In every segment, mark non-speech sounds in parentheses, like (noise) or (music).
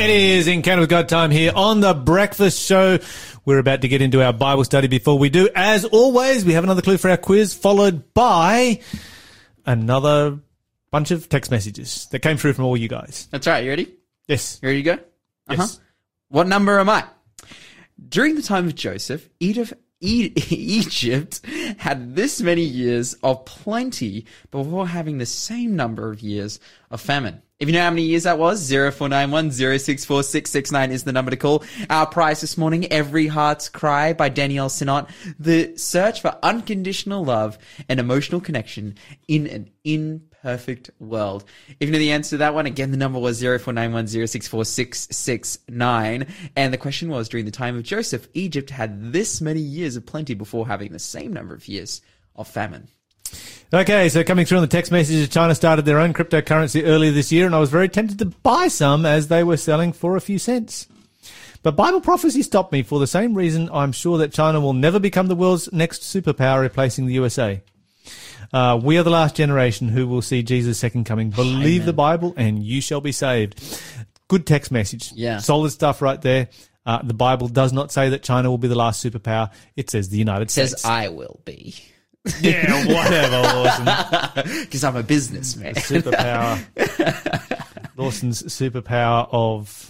It is Encounter with God time here on the breakfast show. We're about to get into our Bible study. Before we do, as always, we have another clue for our quiz, followed by another bunch of text messages that came through from all you guys. That's right. You ready? Yes. Here You ready to go? Uh-huh. Yes. What number am I? During the time of Joseph, Egypt, E- (laughs) Egypt had this many years of plenty before having the same number of years of famine. If you know how many years that was, 0491 064669 is the number to call. Our prize this morning, Every Heart's Cry by Danielle Sinnott. The search for unconditional love and emotional connection in an imperfect world. If you know the answer to that one, again, the number was 0491 064669. And the question was, during the time of Joseph, Egypt had this many years of plenty before having the same number of years of famine. Okay, so coming through on the text messages, China started their own cryptocurrency earlier this year, and I was very tempted to buy some as they were selling for a few cents. But Bible prophecy stopped me for the same reason I'm sure that China will never become the world's next superpower, replacing the USA. Uh, we are the last generation who will see Jesus' second coming. Believe the Bible and you shall be saved. Good text message. Yeah. Solid stuff right there. Uh, the Bible does not say that China will be the last superpower. It says the United Says States. Says I will be. Yeah, (laughs) whatever, Lawson. (laughs) Because I'm a businessman. Superpower. (laughs) Lawson's superpower of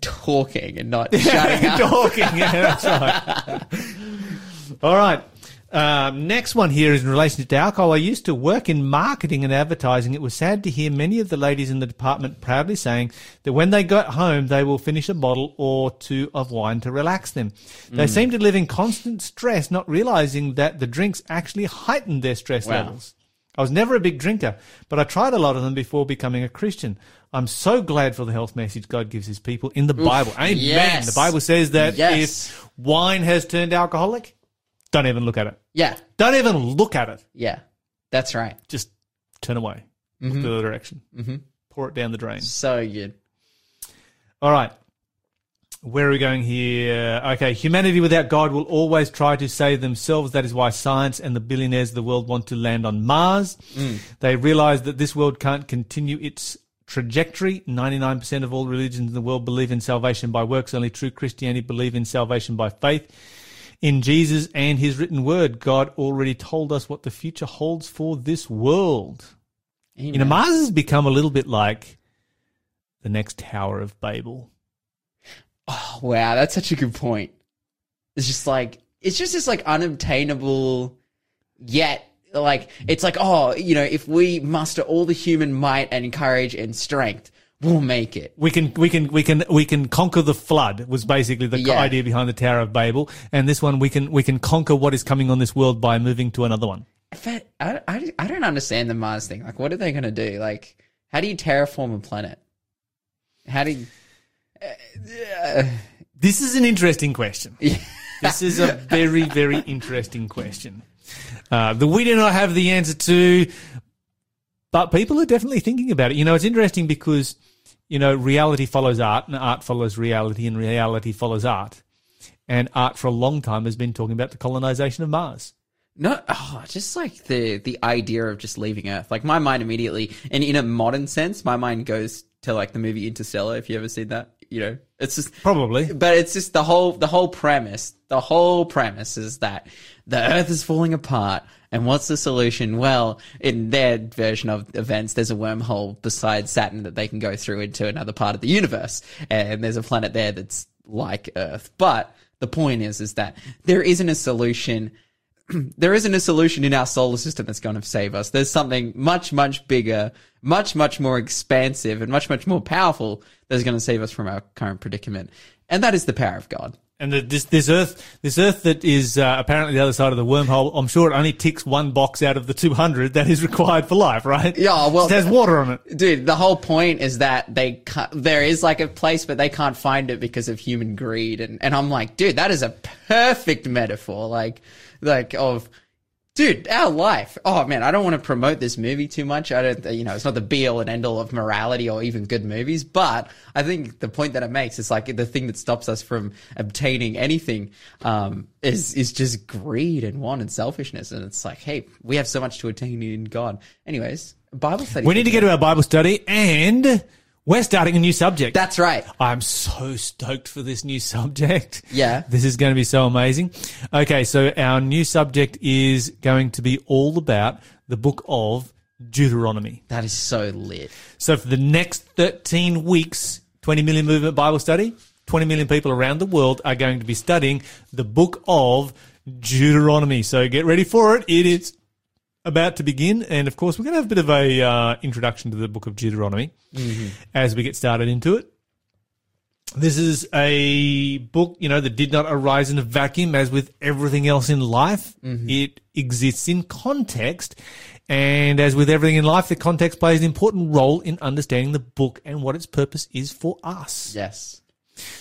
Talking and not shutting up. talking. Yeah, that's right. All right. Um, next one here is in relation to alcohol. I used to work in marketing and advertising. It was sad to hear many of the ladies in the department proudly saying that when they got home, they will finish a bottle or two of wine to relax them. They seem to live in constant stress, not realizing that the drinks actually heighten their stress Wow. levels. I was never a big drinker, but I tried a lot of them before becoming a Christian. I'm so glad for the health message God gives his people in the Bible. Amen. yes. The Bible says that Yes. if wine has turned alcoholic, don't even look at it. Yeah. Don't even look at it. Yeah. That's right. Just turn away. Look the other direction. Mm-hmm. Pour it down the drain. So good. All right. Where are we going here? Okay. Humanity without God will always try to save themselves. That is why science and the billionaires of the world want to land on Mars. They realize that this world can't continue its trajectory. 99% of all religions in the world believe in salvation by works. Only true Christianity believe in salvation by faith. In Jesus and his written word, God already told us what the future holds for this world. You know, Mars has become a little bit like the next Tower of Babel. Oh, wow, that's such a good point. It's just like it's just this like unobtainable yet like it's like oh you know if we muster all the human might and courage and strength we'll make it We can, we can, we can, we can conquer the flood was basically the Yeah. idea behind the Tower of Babel. And this one, we can, we can conquer what is coming on this world by moving to another one. I, I, I don't understand the mars thing like what are they going to do like how do you terraform a planet how do you This is an interesting question. This is a very, very interesting question uh, that we do not have the answer to, but people are definitely thinking about it. You know, it's interesting because, you know, reality follows art and art follows reality and reality follows art. And art for a long time has been talking about the colonization of Mars. No, oh, just like the the idea of just leaving Earth. Like my mind immediately, and in a modern sense, my mind goes to like the movie Interstellar. If you ever seen that, you know, it's just Probably. but it's just the whole the whole premise. The whole premise is that the Earth is falling apart, and what's the solution? Well, in their version of events, there's a wormhole beside Saturn that they can go through into another part of the universe, and there's a planet there that's like Earth. But the point is, is that there isn't a solution (clears throat) there isn't a solution in our solar system that's going to save us. There's something much, much bigger, much, much more expansive, and much, much more powerful that's going to save us from our current predicament. And that is the power of God. And the, this, this Earth, this Earth that is uh, apparently the other side of the wormhole, I'm sure it only ticks one box out of the 200 that is required for life, right? Yeah, well- it has water on it. Dude, the whole point is that they there is like a place, but they can't find it because of human greed. And, and I'm like, dude, that is a perfect metaphor. Like, like of, dude, our life. Oh man, I don't want to promote this movie too much. I don't, you know, it's not the be all and end all of morality or even good movies, but I think the point that it makes is like the thing that stops us from obtaining anything, um, is, is just greed and want and selfishness. And it's like, hey, we have so much to attain in God. Anyways, Bible study. We need to get to our Bible study and We're starting a new subject. That's right. I'm so stoked for this new subject. Yeah. This is going to be so amazing. Okay, so our new subject is going to be all about the book of Deuteronomy. That is so lit. So for the next 13 weeks, 20 million movement Bible study, 20 million people around the world are going to be studying the book of Deuteronomy. So get ready for it. It is about to begin. And of course, we're going to have a bit of a uh, introduction to the book of Deuteronomy mm-hmm. as we get started into it. This is a book, you know, that did not arise in a vacuum as with everything else in life. Mm-hmm. It exists in context. And as with everything in life, the context plays an important role in understanding the book and what its purpose is for us. Yes.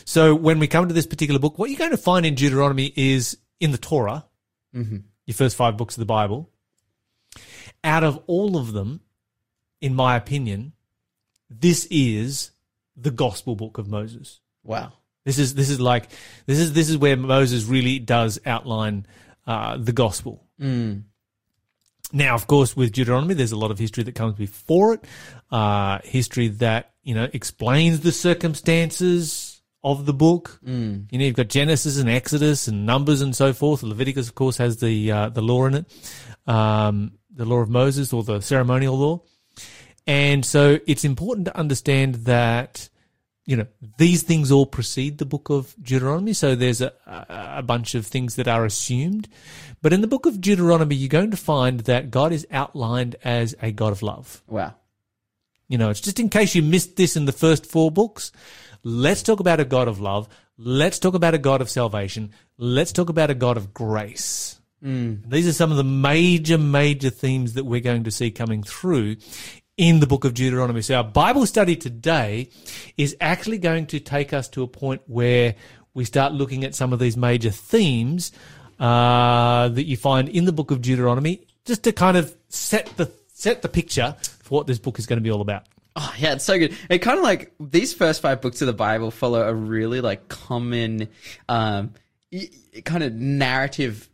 So when we come to this particular book, what you're going to find in Deuteronomy is in the Torah, mm-hmm. your first five books of the Bible. Out of all of them, in my opinion, this is the gospel book of Moses. Wow. This is this is like this is this is where Moses really does outline uh, the gospel. Now, of course, with Deuteronomy, there's a lot of history that comes before it, uh, history that you know explains the circumstances of the book. Mm. You know, you've got Genesis and Exodus and Numbers and so forth. Leviticus, of course, has the uh, the law in it, um, the law of Moses or the ceremonial law, and so it's important to understand that you know these things all precede the book of Deuteronomy. So there's a, a bunch of things that are assumed, but in the book of Deuteronomy, you're going to find that God is outlined as a God of love. Wow. You know, it's just in case you missed this in the first four books. Let's talk about a God of love. Let's talk about a God of salvation. Let's talk about a God of grace. These are some of the major, major themes that we're going to see coming through in the book of Deuteronomy. So our Bible study today is actually going to take us to a point where we start looking at some of these major themes uh, that you find in the book of Deuteronomy, just to kind of set the set the picture for what this book is going to be all about. Oh yeah, it's so good. It kind of like these first five books of the Bible follow a really like common, um, y- kind of narrative d-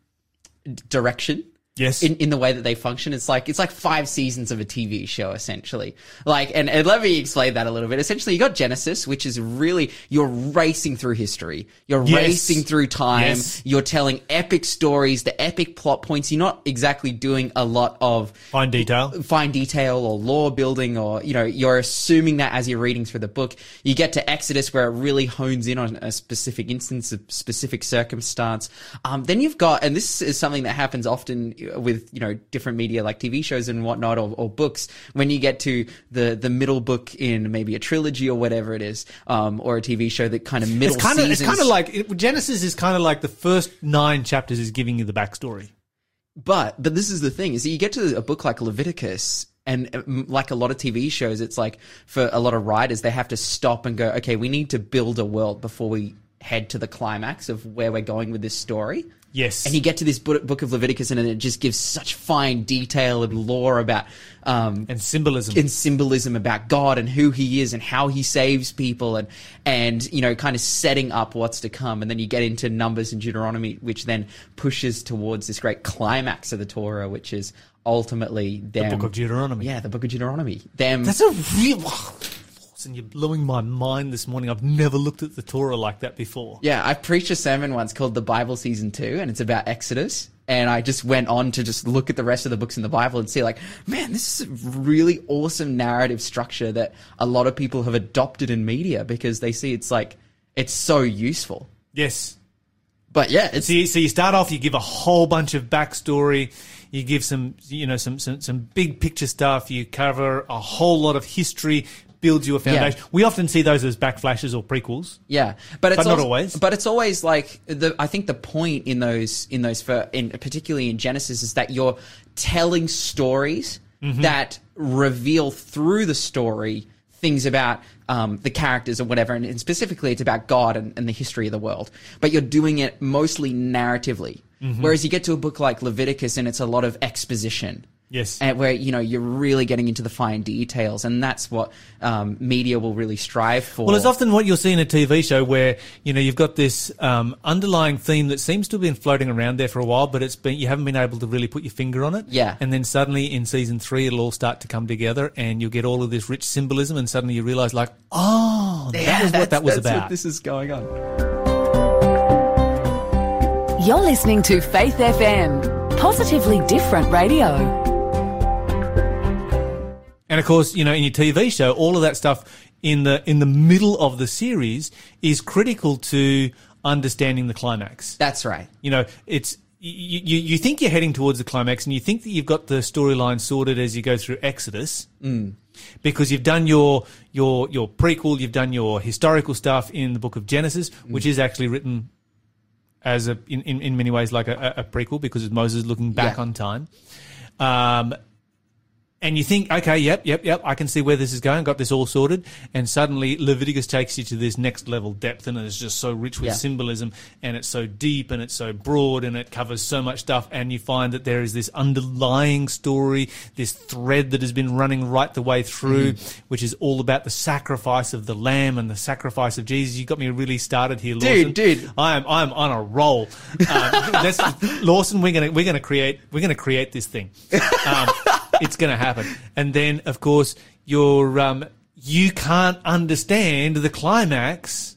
direction. Yes. In, in the way that they function, it's like it's like five seasons of a TV show essentially. Like, and, and let me explain that a little bit. Essentially, you got Genesis, which is really you're racing through history, you're Yes. racing through time, Yes. you're telling epic stories, the epic plot points. You're not exactly doing a lot of Fine detail. fine detail or lore building or you know you're assuming that as you're reading through the book you get to exodus where it really hones in on a specific instance a specific circumstance um, then you've got and this is something that happens often with you know different media like tv shows and whatnot or, or books when you get to the the middle book in maybe a trilogy or whatever it is um, or a tv show that kind of middle It's kind of it's kind of like it, Genesis is kind of like the first nine chapters is giving you the backstory. But but this is the thing is that you get to a book like Leviticus and um, like a lot of TV shows it's like for a lot of writers they have to stop and go okay we need to build a world before we head to the climax of where we're going with this story. Yes. And you get to this book of Leviticus and it just gives such fine detail and lore about um and symbolism. in symbolism about God and who he is and how he saves people and and you know kind of setting up what's to come and then you get into numbers and Deuteronomy which then pushes towards this great climax of the Torah which is ultimately them The book of Deuteronomy. yeah the book of Deuteronomy them That's a real. And you're blowing my mind this morning. I've never looked at the Torah like that before. yeah I preached a sermon once called the Bible season 2 and it's about Exodus and I just went on to just look at the rest of the books in the Bible and see like man this is a really awesome narrative structure that a lot of people have adopted in media because they see it's like it's so useful Yes. But yeah, it's So you, so you start off, you give a whole bunch of backstory, you give some, you know, some, some, some big picture stuff, you cover a whole lot of history, builds you a foundation. We often see those as backflashes or prequels. yeah, but it's But not always. But it's always like the. I think the point in those in those for in particularly in Genesis is that you're telling stories Mm-hmm. that reveal through the story things about um, the characters or whatever, and, and specifically it's about God and, and the history of the world. But you're doing it mostly narratively. Mm-hmm. Whereas you get to a book like Leviticus and it's a lot of exposition. Yes. and where you know you're really getting into the fine details, and that's what um, media will really strive for. Well, it's often what you'll see in a TV show where you know you've got this um, underlying theme that seems to have been floating around there for a while, but it's been you haven't been able to really put your finger on it. Yeah. And then suddenly in season three, it'll all start to come together, and you'll get all of this rich symbolism, and suddenly you realise, like, oh, that Yeah, was what that was that's what about. this is going on. You're listening to Faith FM, positively different radio. And of course, you know, in your TV show, all of that stuff in the in the middle of the series is critical to understanding the climax. That's right. You know, it's you, you, you think you're heading towards the climax and you think that you've got the storyline sorted as you go through Exodus. Because you've done your your your prequel, you've done your historical stuff in the book of Genesis, which is actually written as a in, in, in many ways like a, a prequel because it's Moses looking back Yeah. on time. Um, and you think, okay, yep, yep, yep, I can see where this is going. Got this all sorted, and suddenly Leviticus takes you to this next level depth, and it's just so rich with Yeah. symbolism, and it's so deep, and it's so broad, and it covers so much stuff. And you find that there is this underlying story, this thread that has been running right the way through, Mm-hmm. which is all about the sacrifice of the lamb and the sacrifice of Jesus. You got me really started here, Lawson. Dude, dude. I am I'm on a roll. Um, (laughs) Lawson, we're gonna we're gonna create we're gonna create this thing. Um, it's gonna happen, and then of course you're um, you can't understand the climax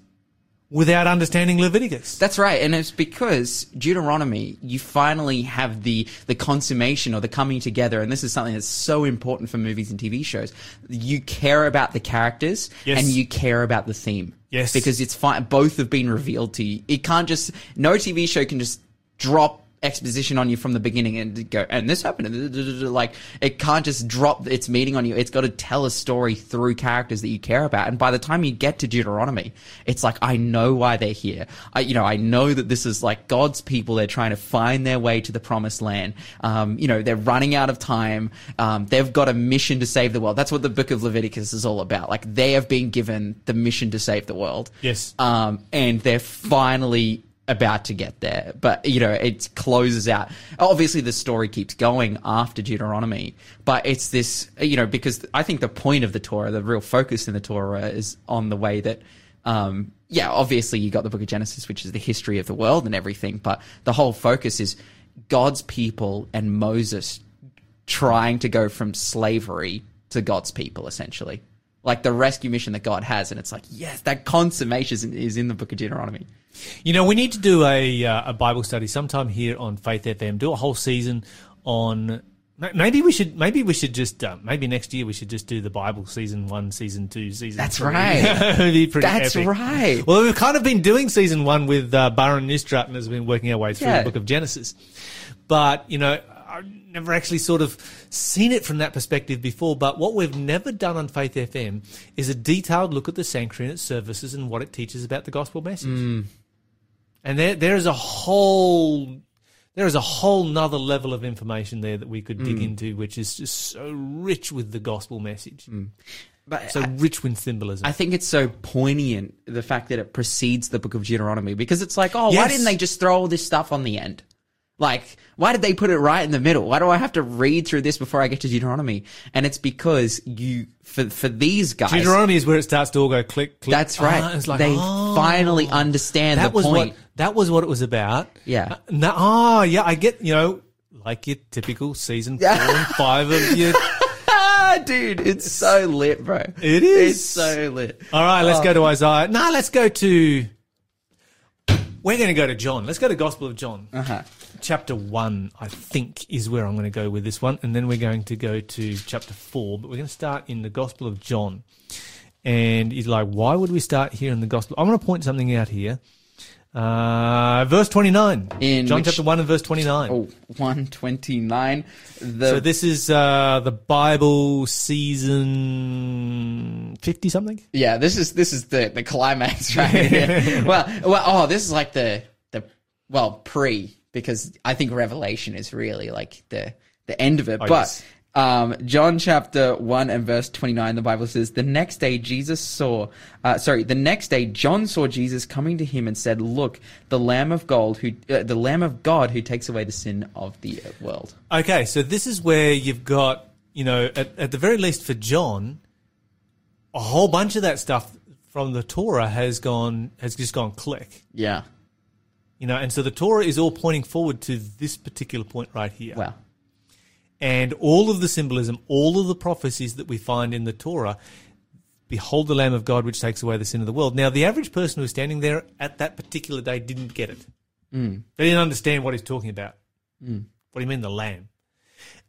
without understanding Leviticus. That's right, and it's because Deuteronomy, you finally have the the consummation or the coming together, and this is something that's so important for movies and TV shows. You care about the characters, Yes. and you care about the theme. Yes. because it's fine. Both have been revealed to you. It can't just no TV show can just drop exposition on you from the beginning and go and this happened and like it can't just drop its meaning on you. It's got to tell a story through characters that you care about. And by the time you get to deuteronomy it's like i know why they're here. I you know i know that this is like god's people. They're trying to find their way to the promised land. Um, you know they're running out of time. Um, they've got a mission to save the world. That's what the book of leviticus is all about. Like they have been given the mission to save the world. Yes. um, and they're finally about to get there. But you know, it closes out. Obviously, the story keeps going after Deuteronomy, but it's this, you know, because I think the point of the Torah, the real focus in the Torah, is on the way that. Um, yeah, obviously you got the book of Genesis, which is the history of the world and everything, but the whole focus is God's people and Moses trying to go from slavery to God's people, essentially. Like the rescue mission that God has, and it's like, yes, that consummation is in, is in the book of Deuteronomy. You know, we need to do a uh, a Bible study sometime here on Faith FM. Do a whole season on. Maybe we should. Maybe we should just. Uh, maybe next year we should just do the Bible season one, season two, season. That's three. right. (laughs) It'd be pretty That's epic. right. Well, we've kind of been doing season one with uh, Baron Nistrat and has been working our way through Yeah. the Book of Genesis. But you know, I've never actually sort of seen it from that perspective before. But what we've never done on Faith FM is a detailed look at the sanctuary and its services and what it teaches about the gospel message. And there, there is a whole, there is a whole nother level of information there that we could Mm. dig into, which is just so rich with the gospel message, But so I, rich with symbolism. I think it's so poignant the fact that it precedes the book of Deuteronomy because it's like, oh, why didn't they just throw all this stuff on the end? Like, why did they put it right in the middle? Why do I have to read through this before I get to Deuteronomy? And it's because you, for for these guys, Deuteronomy is where it starts to all go click, click. that's right. Ah, it's like, they oh, finally understand that the was point. what that was what it was about. Yeah. Uh, no, oh, yeah, I get you know like your typical season four and five of your. (laughs) Dude, it's so lit, bro. It is. It's so lit. All right, let's Oh. go to Isaiah. No, let's go to. We're going to go to John. Let's go to Gospel of John. Uh-huh. Chapter 1, I think, is where I'm going to go with this one. And then we're going to go to chapter 4. But we're going to start in the Gospel of John. And he's like, why would we start here in the Gospel? I'm going to point something out here. Uh, verse 29. In John which- chapter 1 and verse 29. Oh, 129. The, So this is uh, the Bible season 50 something? yeah, this is this is the the climax (laughs) right here. (laughs) well, well, oh, this is like the the well pre because I think Revelation is really like the the end of it. but yes. Um, John chapter 1 and verse 29, the Bible says, The next day Jesus saw, uh, sorry, the next day John saw Jesus coming to him and said, Look, the Lamb of God who, uh, the Lamb of God who takes away the sin of the world. Okay, so this is where you've got, you know, at, at the very least for John, a whole bunch of that stuff from the Torah has gone, has just gone click. Yeah. You know, and so the Torah is all pointing forward to this particular point right here. Wow. And all of the symbolism, all of the prophecies that we find in the Torah, behold the Lamb of God which takes away the sin of the world. Now, the average person who was standing there at that particular day didn't get it. Mm. They didn't understand what he's talking about. What do you mean, the Lamb?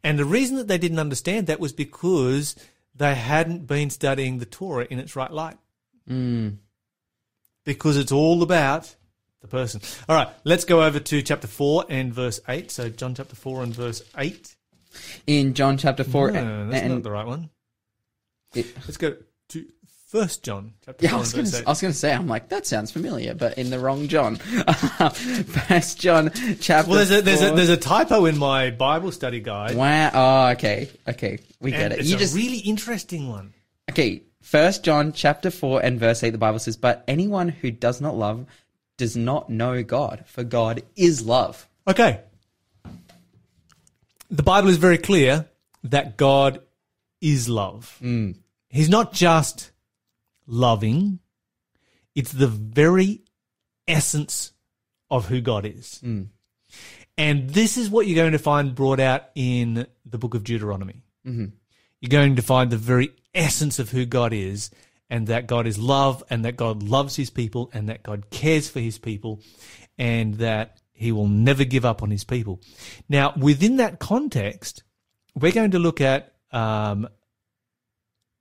And the reason that they didn't understand that was because they hadn't been studying the Torah in its right light. Mm. Because it's all about the person. All right, let's go over to chapter 4 and verse 8. So, John chapter 4 and verse 8. In John chapter 4, No, that's and, not the right one. it- Let's go to First John chapter Yeah, I was and gonna, I was gonna say, I'm like, that sounds familiar, but in the wrong John. (laughs) First John chapter. Well, there's a there's a there's a typo in my Bible study guide. Wow. Oh, okay. Okay. We and get it. It's You a just really interesting one. okay. First John chapter four and verse eight. The Bible says, "But anyone who does not love does not know God, for God is love." Okay. The Bible is very clear that God is love. Hmm. He's not just loving, it's the very essence of who God is. Hmm. And this is what you're going to find brought out in the book of Deuteronomy. Mm-hmm. You're going to find the very essence of who God is, and that God is love, and that God loves his people, and that God cares for his people, and that he will never give up on his people. Now, within that context, we're going to look at um,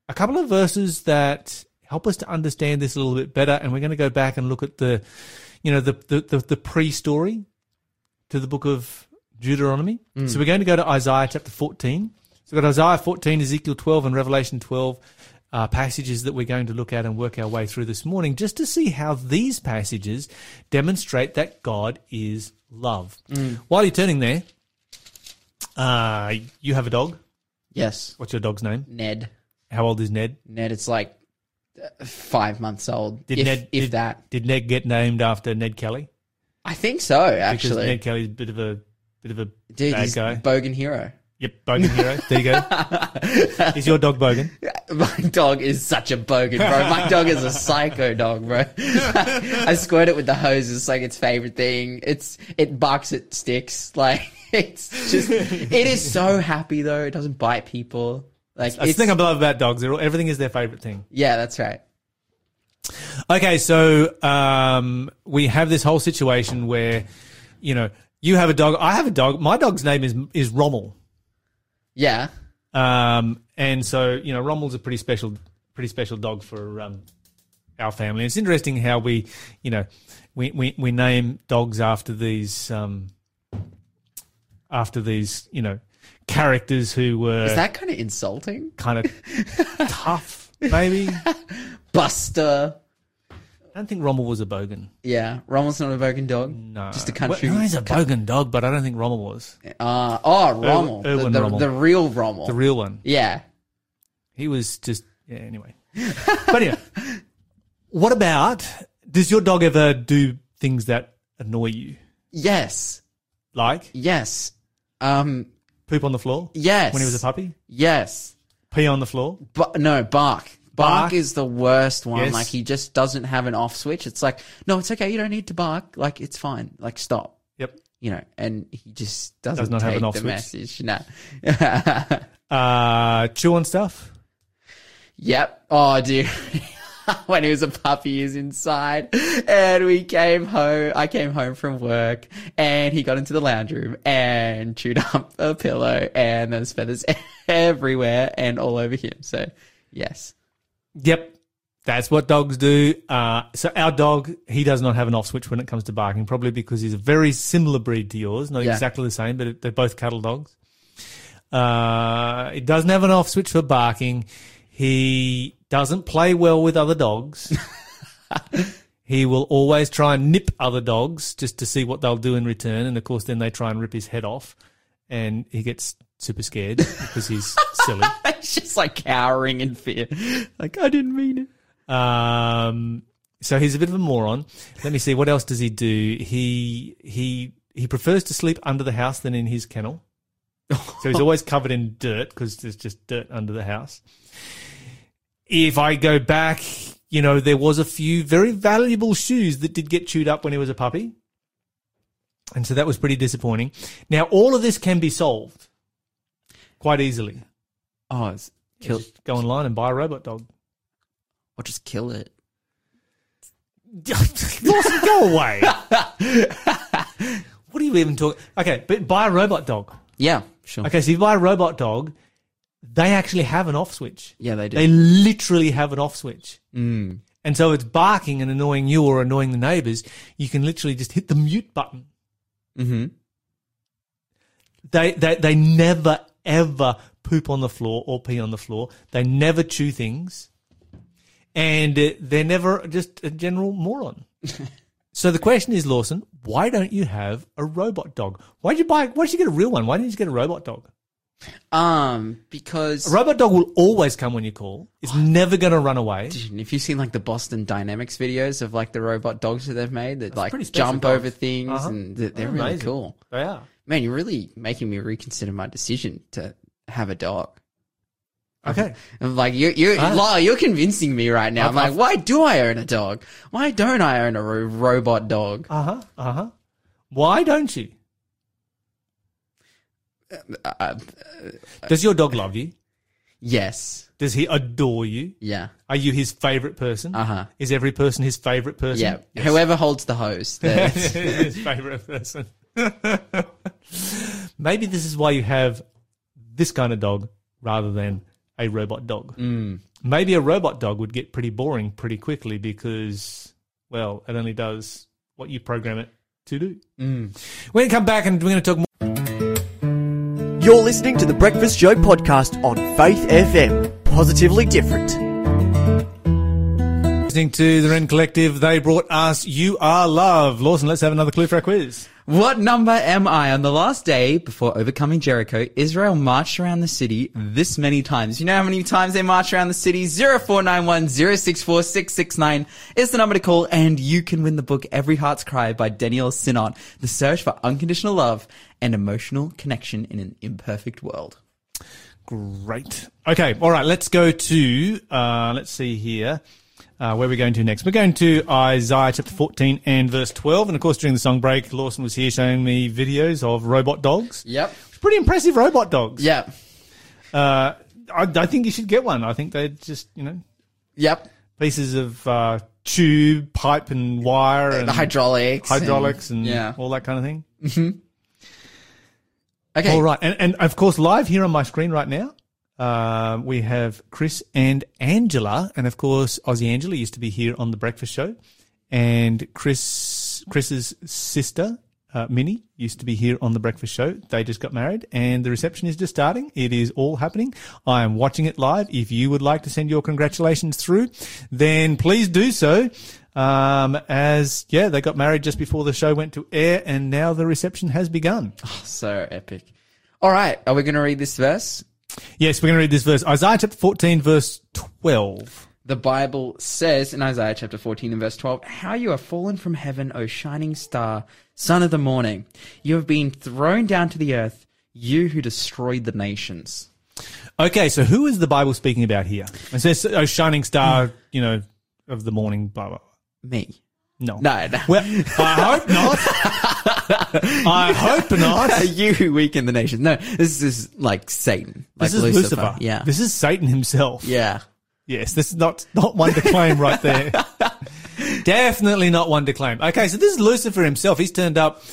a couple of verses that help us to understand this a little bit better, and we're going to go back and look at the, you know, the the, the, the pre-story to the book of Deuteronomy. So we're going to go to Isaiah chapter 14. So we've got Isaiah 14, Ezekiel 12, and Revelation 12 uh, passages that we're going to look at and work our way through this morning just to see how these passages demonstrate that God is love. While you're turning there, uh, you have a dog. Yes, What's your dog's name? Ned. How old is Ned? Ned. It's like uh, five months old. Did if, Ned if did, that? Did Ned get named after Ned Kelly? I think so. Because Actually, Ned Kelly's a bit of a bit of a dude, bad he's guy. bogan hero. Yep, Bogan hero. There you go. (laughs) is your dog Bogan? (laughs) My dog is such a bogan, bro. My dog is a psycho dog, bro. (laughs) I squirt it with the hose. It's like its favorite thing. It's it barks at sticks. Like it's just it is so happy though. It doesn't bite people. Like it's, thing I love about dogs. All, everything is their favorite thing. yeah, that's right. Okay, so um, we have this whole situation where, you know, you have a dog. I have a dog. My dog's name is is Rommel. Yeah, Um, and so you know, Rommel's a pretty special, pretty special dog for um, our family. It's interesting how we, you know, we we, we name dogs after these um, after these you know characters who were is that kind of insulting? kind of (laughs) tough, maybe. I don't think Rommel was a bogan. Yeah, Rommel's not a bogan dog. No, just a country. Well, no, he's a bogan dog, but I don't think Rommel was Uh, oh, Rommel, the, the, Rommel. the real Rommel. the real one. yeah, He was just yeah. Anyway, but anyway, what about? Does your dog ever do things that annoy you, yes, like yes, um, poop on the floor? yes. When he was a puppy, Yes. pee on the floor. But no, bark. Bark. Bark? is the worst one. Yes. Like he just doesn't have an off switch. It's like, no, it's okay. You don't need to bark. Like it's fine. Like stop. Yep. You know, and he just doesn't Does not have an off the switch. message. No. (laughs) Uh, chew on stuff. yep. Oh, dude. (laughs) when he was a puppy, he was inside, and we came home. I came home from work, and he got into the lounge room and chewed (laughs) up a pillow, and there's feathers everywhere and all over him. So, yes. Yep. That's what dogs do. Uh, so our dog, he does not have an off switch when it comes to barking, probably because he's a very similar breed to yours. Not Yeah. exactly the same, but they're both cattle dogs. Uh, it doesn't have an off switch for barking. He doesn't play well with other dogs. (laughs) he will always try and nip other dogs just to see what they'll do in return. And of course, then they try and rip his head off and he gets super scared because he's (laughs) silly. (laughs) He's just like cowering in fear. Like, I didn't mean it. Um, so he's a bit of a moron. Let me see. What else does he do? He he he prefers to sleep under the house than in his kennel. So he's (laughs) always covered in dirt because there's just dirt under the house. If I go back, you know, there was a few very valuable shoes that did get chewed up when he was a puppy. And so that was pretty disappointing. Now, all of this can be solved quite easily. Oh, it's kill. Just go online and buy a robot dog. Or just kill it. (laughs) Lawson, go away. (laughs) what are you even talking? Okay, but buy a robot dog. Yeah, sure. Okay, so you buy a robot dog, they actually have an off switch. Yeah, they do. They literally have an off switch. mm. And so it's barking and annoying you or annoying the neighbors. You can literally just hit the mute button. hmm They, they, they never ever poop on the floor or pee on the floor. They never chew things. And uh, they're never just a general moron. (laughs) so the question is, Lawson, why don't you have a robot dog? Why'd you buy, why did you get a real one? Why didn't you get a robot dog? Um, because A robot dog will always come when you call. It's never going to run away. if you've seen like the Boston Dynamics videos of like the robot dogs that they've made that like jump dogs. over things Uh-huh. and they're, they're They're really cool. They are. Man, you're really making me reconsider my decision to have a dog. Okay. I'm like you, you. Lyle, you're convincing me right now. I'm I've- like, why do I own a dog? Why don't I own a ro- robot dog? Uh huh. Uh huh. Why don't you? Uh, Does your dog love you? yes, Does he adore you? yeah, Are you his favorite person? uh huh, Is every person his favorite person? yeah. Yes. Whoever holds the hose, (laughs) his favorite person. (laughs) (laughs) Maybe this is why you have this kind of dog rather than a robot dog. Mm. Maybe a robot dog would get pretty boring pretty quickly because, well, it only does what you program it to do. Mm. We're going to come back and we're going to talk more. You're listening to the Breakfast Show podcast on Faith FM. Positively different. Listening to the Rend Collective, they brought us You Are Love. Lawson, let's have another clue for our quiz. What number am I? On the last day before overcoming Jericho, Israel marched around the city this many times. You know how many times they marched around the city? 0491 064 669 is the number to call, and you can win the book Every Heart's Cry by Daniel Sinnott, The Search for Unconditional Love and Emotional Connection in an Imperfect World. Great. Okay. All right. Let's go to, uh, let's see here. Uh, where are we going to next? We're going to Isaiah chapter 14 and verse 12. And of course, during the song break, Lawson was here showing me videos of robot dogs. Yep. Pretty impressive robot dogs. Yep. Uh, I, I think you should get one. I think they're just, you know, Yep. pieces of, uh, tube, pipe and wire and The hydraulics. hydraulics and, yeah. all that kind of thing. Mm-hmm. Okay. All right, and, and of course, live here on my screen right now, uh, we have Chris and Angela, and of course, Aussie Angela used to be here on the Breakfast Show, and Chris Chris's sister. Uh, Minnie used to be here on the Breakfast Show. They just got married, and the reception is just starting. It is all happening. I am watching it live. If you would like to send your congratulations through, then please do so. Um, as yeah, they got married just before the show went to air, and now the reception has begun. Oh, So epic. All right. Are we going to read this verse? Yes, we're going to read this verse. Isaiah chapter 14, verse 12. The Bible says in Isaiah chapter 14 and verse 12, How you are fallen from heaven, O shining star, son of the morning. You have been thrown down to the earth, you who destroyed the nations. Okay, so who is the Bible speaking about here? It says, a shining star, hmm. you know, of the morning, blah, blah, blah. Me. No. No, no. Well, I hope not. (laughs) (laughs) I hope not. (laughs) you who weaken the nation. No, this is like Satan. Like This is Lucifer. Yeah. This is Satan himself. yeah. Yes, this is not, not one to claim right there. (laughs) Definitely not one to claim. Okay, so this is Lucifer himself. He's turned up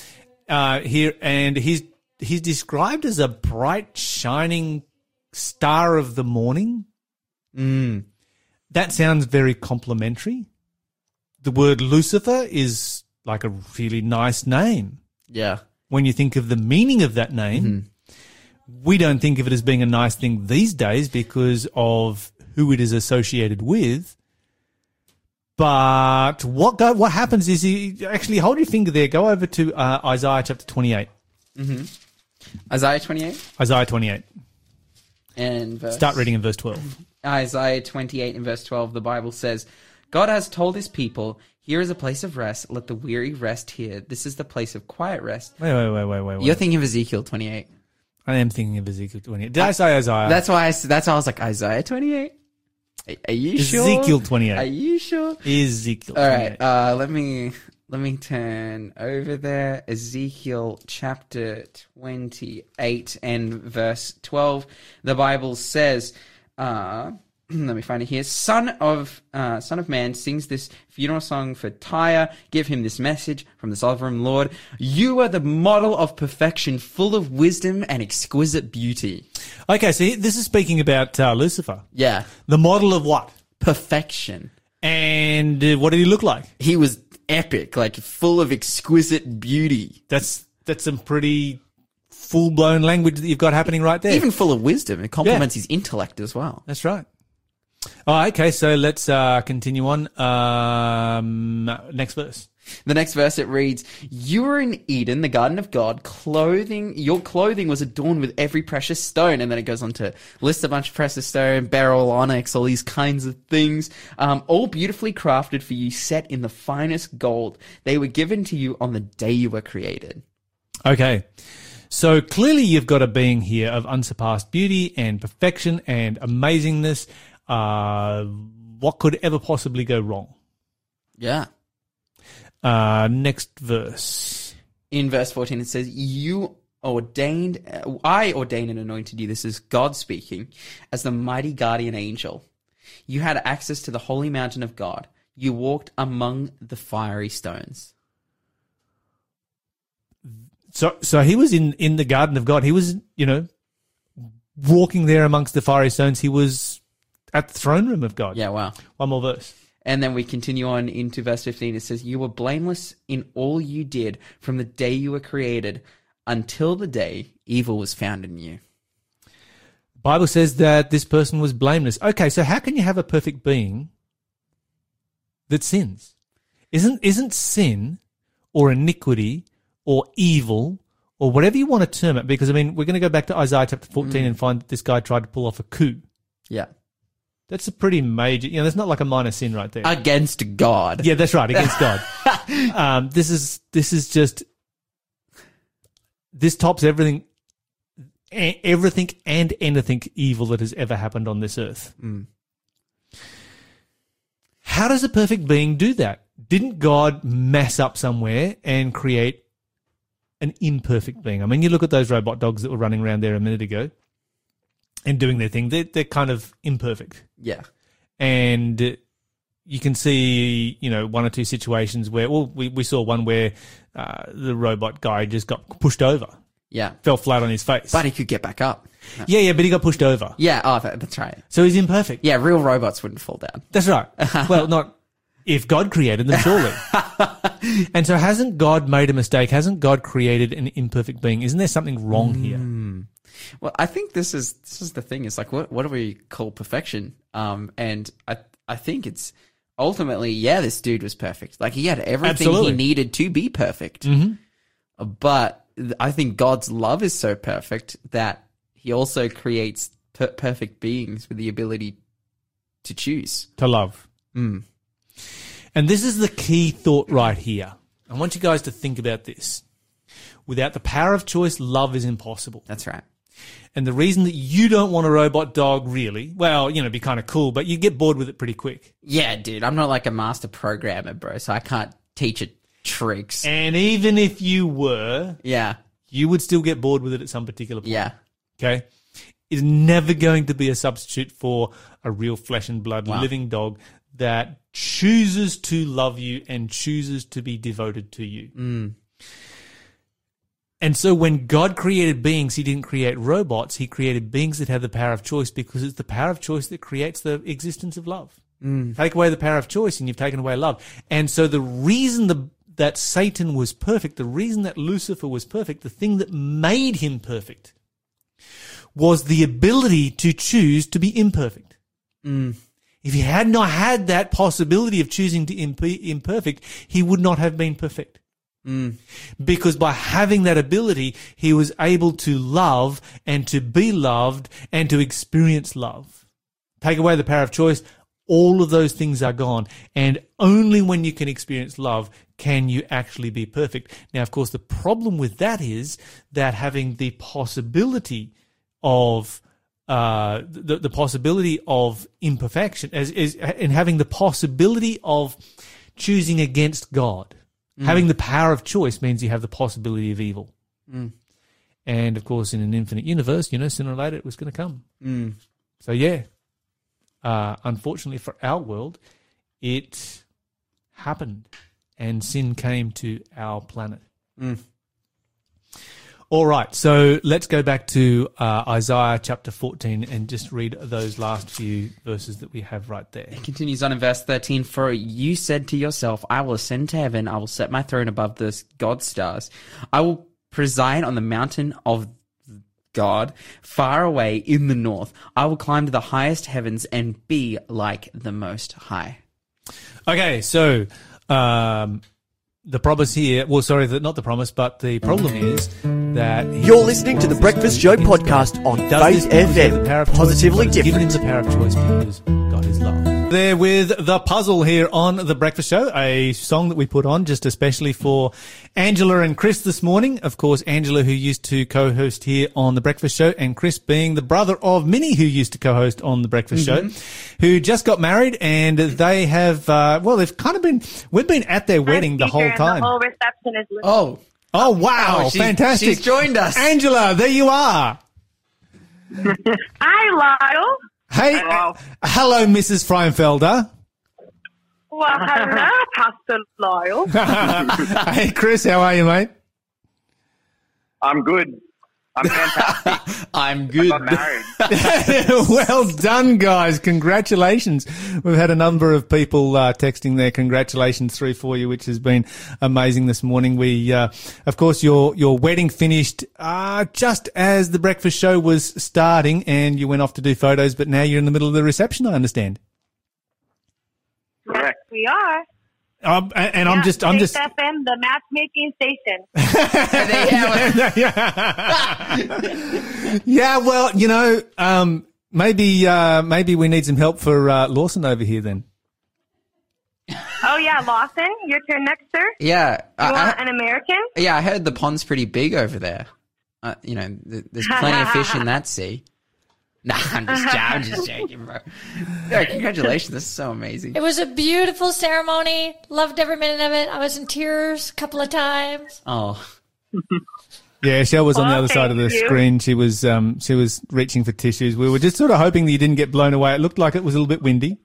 uh, here and he's he's described as a bright, shining star of the morning. Mm. That sounds very complimentary. The word Lucifer is like a really nice name. Yeah. When you think of the meaning of that name, we don't think of it as being a nice thing these days because of who it is associated with. But what go, what happens is he actually hold your finger there. Go over to uh, Isaiah chapter twenty Isaiah 28 Isaiah 28. and verse. Start reading in verse 12. Isaiah 28 and verse 12, the Bible says, God has told his people, here is a place of rest. Let the weary rest here. This is the place of quiet rest. Wait, wait, wait, wait, wait. wait. You're thinking of Ezekiel 28. I am thinking of Ezekiel 28. Did I say Isaiah? That's why I, that's why I was like, Isaiah 28? Are, are you sure? Ezekiel 28. Are you sure? Ezekiel All 28. right, uh, let me let me turn over there. Ezekiel chapter twenty eight and verse twelve. The Bible says, uh, (clears throat) "Let me find it here." Son of uh, Son of Man sings this funeral song for Tyre. Give him this message from the sovereign Lord: You are the model of perfection, full of wisdom and exquisite beauty. Okay, so this is speaking about uh, Lucifer. Yeah, The model of what? perfection. And uh, what did he look like? He was epic, like full of exquisite beauty. That's that's some pretty full blown language that you've got happening right there. even full of wisdom. It complements his intellect as well. That's right. Oh, okay, so let's uh, continue on. Um, next verse. The next verse it reads, "You were in Eden, the garden of God. Clothing, your clothing was adorned with every precious stone." And then it goes on to list a bunch of precious stone, beryl, onyx, all these kinds of things, um, all beautifully crafted for you, set in the finest gold. They were given to you on the day you were created. Okay. So clearly you've got a being here of unsurpassed beauty and perfection and amazingness. Uh, what could ever possibly go wrong? Yeah. Uh, next verse. in verse 14 it says you ordained uh, i ordained and anointed you this is god speaking as the mighty guardian angel you had access to the holy mountain of god you walked among the fiery stones So, so he was in, in the garden of God. He was, you know, walking there amongst the fiery stones. He was at the throne room of God. yeah wow One more verse. and then we continue on into verse 15 it says you were blameless in all you did from the day you were created until the day evil was found in you Bible says that this person was blameless. Okay, so how can you have a perfect being that sins? Isn't isn't sin or iniquity or evil or whatever you want to term it? Because I mean, we're going to go back to Isaiah chapter fourteen mm. and find that this guy tried to pull off a coup. yeah That's a pretty major. You know, that's not like a minor sin right there. against god yeah, that's right against God. (laughs) um, this is this is just this tops everything, everything and anything evil that has ever happened on this earth. How does a perfect being do that? Didn't God mess up somewhere and create an imperfect being? I mean, you look at those robot dogs that were running around there a minute ago and doing their thing. They're, they're kind of imperfect. Yeah. And you can see you know one or two situations where well we, we saw one where uh, the robot guy just got pushed over. Yeah. Fell flat on his face. But he could get back up. Yeah yeah but he got pushed over. Yeah, oh, that, that's right. so he's imperfect. Yeah, real robots wouldn't fall down. that's right. (laughs) Well not if god created them surely. (laughs) And so hasn't god made a mistake? Hasn't god created an imperfect being? Isn't there something wrong here Well, I think this is this is the thing. It's like what what do we call perfection? Um, and I I think it's ultimately yeah, this dude was perfect. Like he had everything Absolutely. he needed to be perfect. Mm-hmm. But I think God's love is so perfect that He also creates per- perfect beings with the ability to choose. to love. And this is the key thought right here. I want you guys to think about this. Without the power of choice, love is impossible. That's right. And the reason that you don't want a robot dog really, well, you know, it'd be kind of cool, but you get bored with it pretty quick. Yeah, dude. I'm not like a master programmer, bro. So I can't teach it tricks. And even if you were, yeah, you would still get bored with it at some particular point. yeah. Okay. Is never going to be a substitute for a real flesh and blood Wow. living dog that chooses to love you and chooses to be devoted to you. Mm. And so when God created beings, he didn't create robots. He created beings that have the power of choice because it's the power of choice that creates the existence of love. Mm. Take away the power of choice and you've taken away love. And so the reason the, that Satan was perfect, the reason that Lucifer was perfect, the thing that made him perfect was the ability to choose to be imperfect. Mm. If he had not had that possibility of choosing to be imperfect, he would not have been perfect. Because by having that ability, he was able to love and to be loved and to experience love. Take away the power of choice, all of those things are gone. And only when you can experience love can you actually be perfect. Now, of course, the problem with that is that having the possibility of uh, the, the possibility of imperfection as is and having the possibility of choosing against God. Mm. Having the power of choice means you have the possibility of evil. Mm. And of course, in an infinite universe, you know, sooner or later it was going to come. Mm. So yeah, uh, unfortunately for our world, it happened, and sin came to our planet. All right, so let's go back to uh, Isaiah chapter 14 and just read those last few verses that we have right there. It continues on in verse 13 For you said to yourself, I will ascend to heaven, I will set my throne above the God's stars. I will preside on the mountain of God, far away in the north. I will climb to the highest heavens and be like the Most High. Okay, so um, the promise here, well, sorry, the, not the promise, but the problem is that You're listening to the Breakfast Show podcast on Faith this because he has the FM. power of choice, Positively it's given him different. the power of choice because God is love. There with the puzzle here on the Breakfast Show, a song that we put on just especially for Angela and Chris this morning. Of course, Angela who used to co-host here on the Breakfast Show, and Chris being the brother of Minnie who used to co-host on the Breakfast Show, who just got married, and they have uh, well, they've kind of been we've been at their wedding the whole time. The whole reception is listening. Oh, Oh wow, Oh, she- fantastic! she's joined us. Angela. There you are. (laughs) Hi, Lyle. Hey, Hello. hello, Mrs. Freinfelder. Well, hello, (laughs) Pastor Lyle. (laughs) hey, Chris, how are you, mate? I'm good. I'm fantastic. (laughs) I'm good. I'm married. (laughs) well done, guys. Congratulations. We've had a number of people uh, texting their congratulations through for you, which has been amazing this morning. We, uh, of course, your your wedding finished uh, just as the breakfast show was starting, and you went off to do photos. But now you're in the middle of the reception. I understand. yes, Correct. we are. Um, and and I'm just, I'm just. FM, the matchmaking station. (laughs) (laughs) yeah, well, you know, um, maybe uh, maybe we need some help for uh, Lawson over here then. oh yeah, Lawson, your turn next, sir. yeah, You I, want I, an American? yeah. I heard the pond's pretty big over there. Uh, you know, th- there's plenty of fish in that sea. Nah, I'm just, I'm just (laughs) joking, bro. Yeah, congratulations. This is so amazing. It was a beautiful ceremony. Loved every minute of it. I was in tears a couple of times. Oh, (laughs) Yeah, Shell was on the other side of the you. screen. She was um, she was reaching for tissues. We were just sort of hoping that you didn't get blown away. It looked like it was a little bit windy.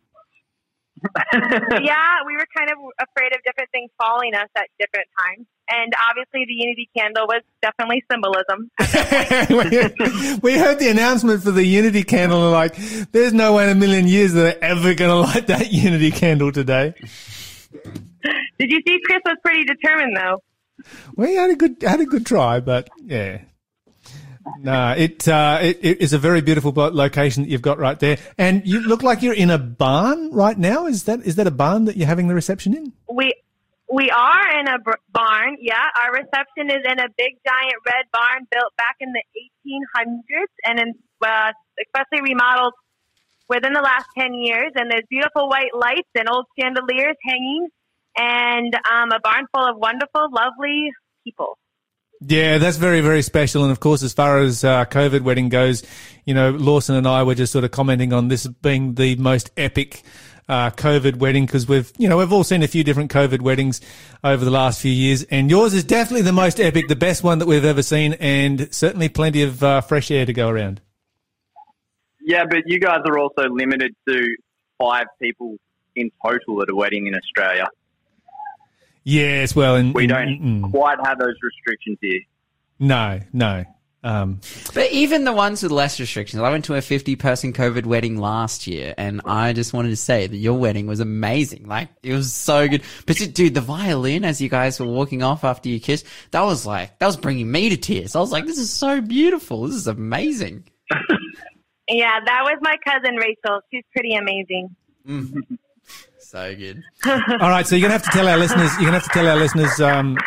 (laughs) yeah, we were kind of afraid of different things following us at different times. And obviously, the Unity candle was definitely symbolism. (laughs) we, heard the announcement for the Unity candle, and like, there's no way in a million years that they're ever going to light that Unity candle today. Did you see Chris was pretty determined, though? We had a good had a good try, but yeah. No, it, uh, it it is a very beautiful location that you've got right there, and you look like you're in a barn right now. Is that is that a barn that you're having the reception in? We we are in a barn. Yeah, our reception is in a big giant red barn built back in the 1800s, and in, uh, especially remodeled within the last 10 years. And there's beautiful white lights and old chandeliers hanging, and um, a barn full of wonderful, lovely people. Yeah, that's very, very special. And of course, as far as uh, COVID wedding goes, you know, Lawson and I were just sort of commenting on this being the most epic uh, COVID wedding because we've, you know, we've all seen a few different COVID weddings over the last few years, and yours is definitely the most epic, the best one that we've ever seen, and certainly plenty of uh, fresh air to go around. Yeah, but you guys are also limited to five people in total at a wedding in Australia. Yes, well, and We don't mm, quite have those restrictions here. no, no. Um, but even the ones with less restrictions. I went to a 50 person COVID wedding last year, and I just wanted to say that your wedding was amazing. Like it was so good. But dude, the violin as you guys were walking off after you kissed, that was like that was bringing me to tears. I was like, this is so beautiful. This is amazing. (laughs) Yeah, that was my cousin Rachel. She's pretty amazing. (laughs) So good. all right, so you're gonna have to tell our listeners. You're gonna have to tell our listeners um,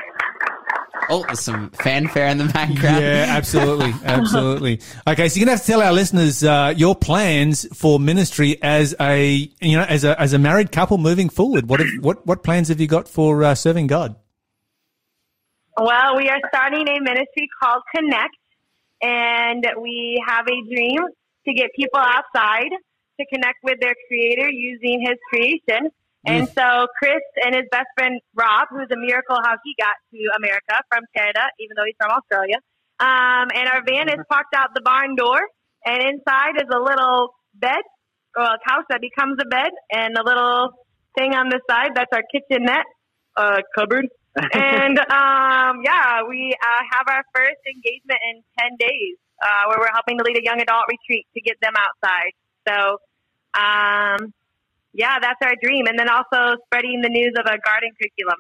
Oh, there's some fanfare in the background. Yeah, absolutely, (laughs) absolutely. Okay, so you're gonna have to tell our listeners uh, your plans for ministry as a you know as a as a married couple moving forward. What have, what what plans have you got for uh, serving God? Well, we are starting a ministry called Connect, and we have a dream to get people outside to connect with their creator using his creation. And so Chris and his best friend Rob, who's a miracle how he got to America from Canada, even though he's from Australia. Um, and our van is parked out the barn door, and inside is a little bed or a couch that becomes a bed, and a little thing on the side that's our kitchenette uh, cupboard. (laughs) and um, yeah, we uh, have our first engagement in ten days, uh, where we're helping to lead a young adult retreat to get them outside. So, um, yeah, that's our dream, and then also spreading the news of a garden curriculum.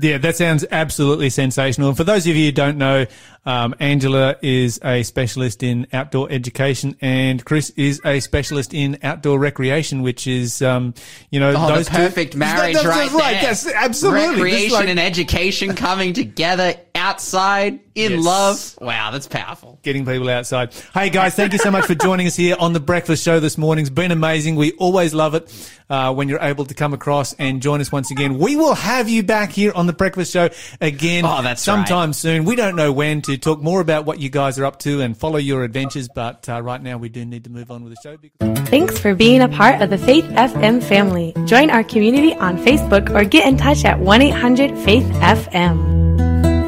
Yeah, that sounds absolutely sensational. And for those of you who don't know, um, Angela is a specialist in outdoor education, and Chris is a specialist in outdoor recreation, which is, um, you know, Oh, those the two- perfect marriage That's- right that's right. there. Yes, absolutely. Recreation like and education coming together outside in Yes. love. Wow, that's powerful. getting people outside. Hey guys, thank you so much for joining us here on the Breakfast Show this morning. It's been amazing. We always love it uh, when you're able to come across and join us once again. We will have you back here on the Breakfast Show again Oh, that's sometime soon. We don't know when to talk more about what you guys are up to and follow your adventures, but uh, right now we do need to move on with the show. Because- Thanks for being a part of the Faith FM family. Join our community on Facebook or get in touch at 1 800 Faith FM.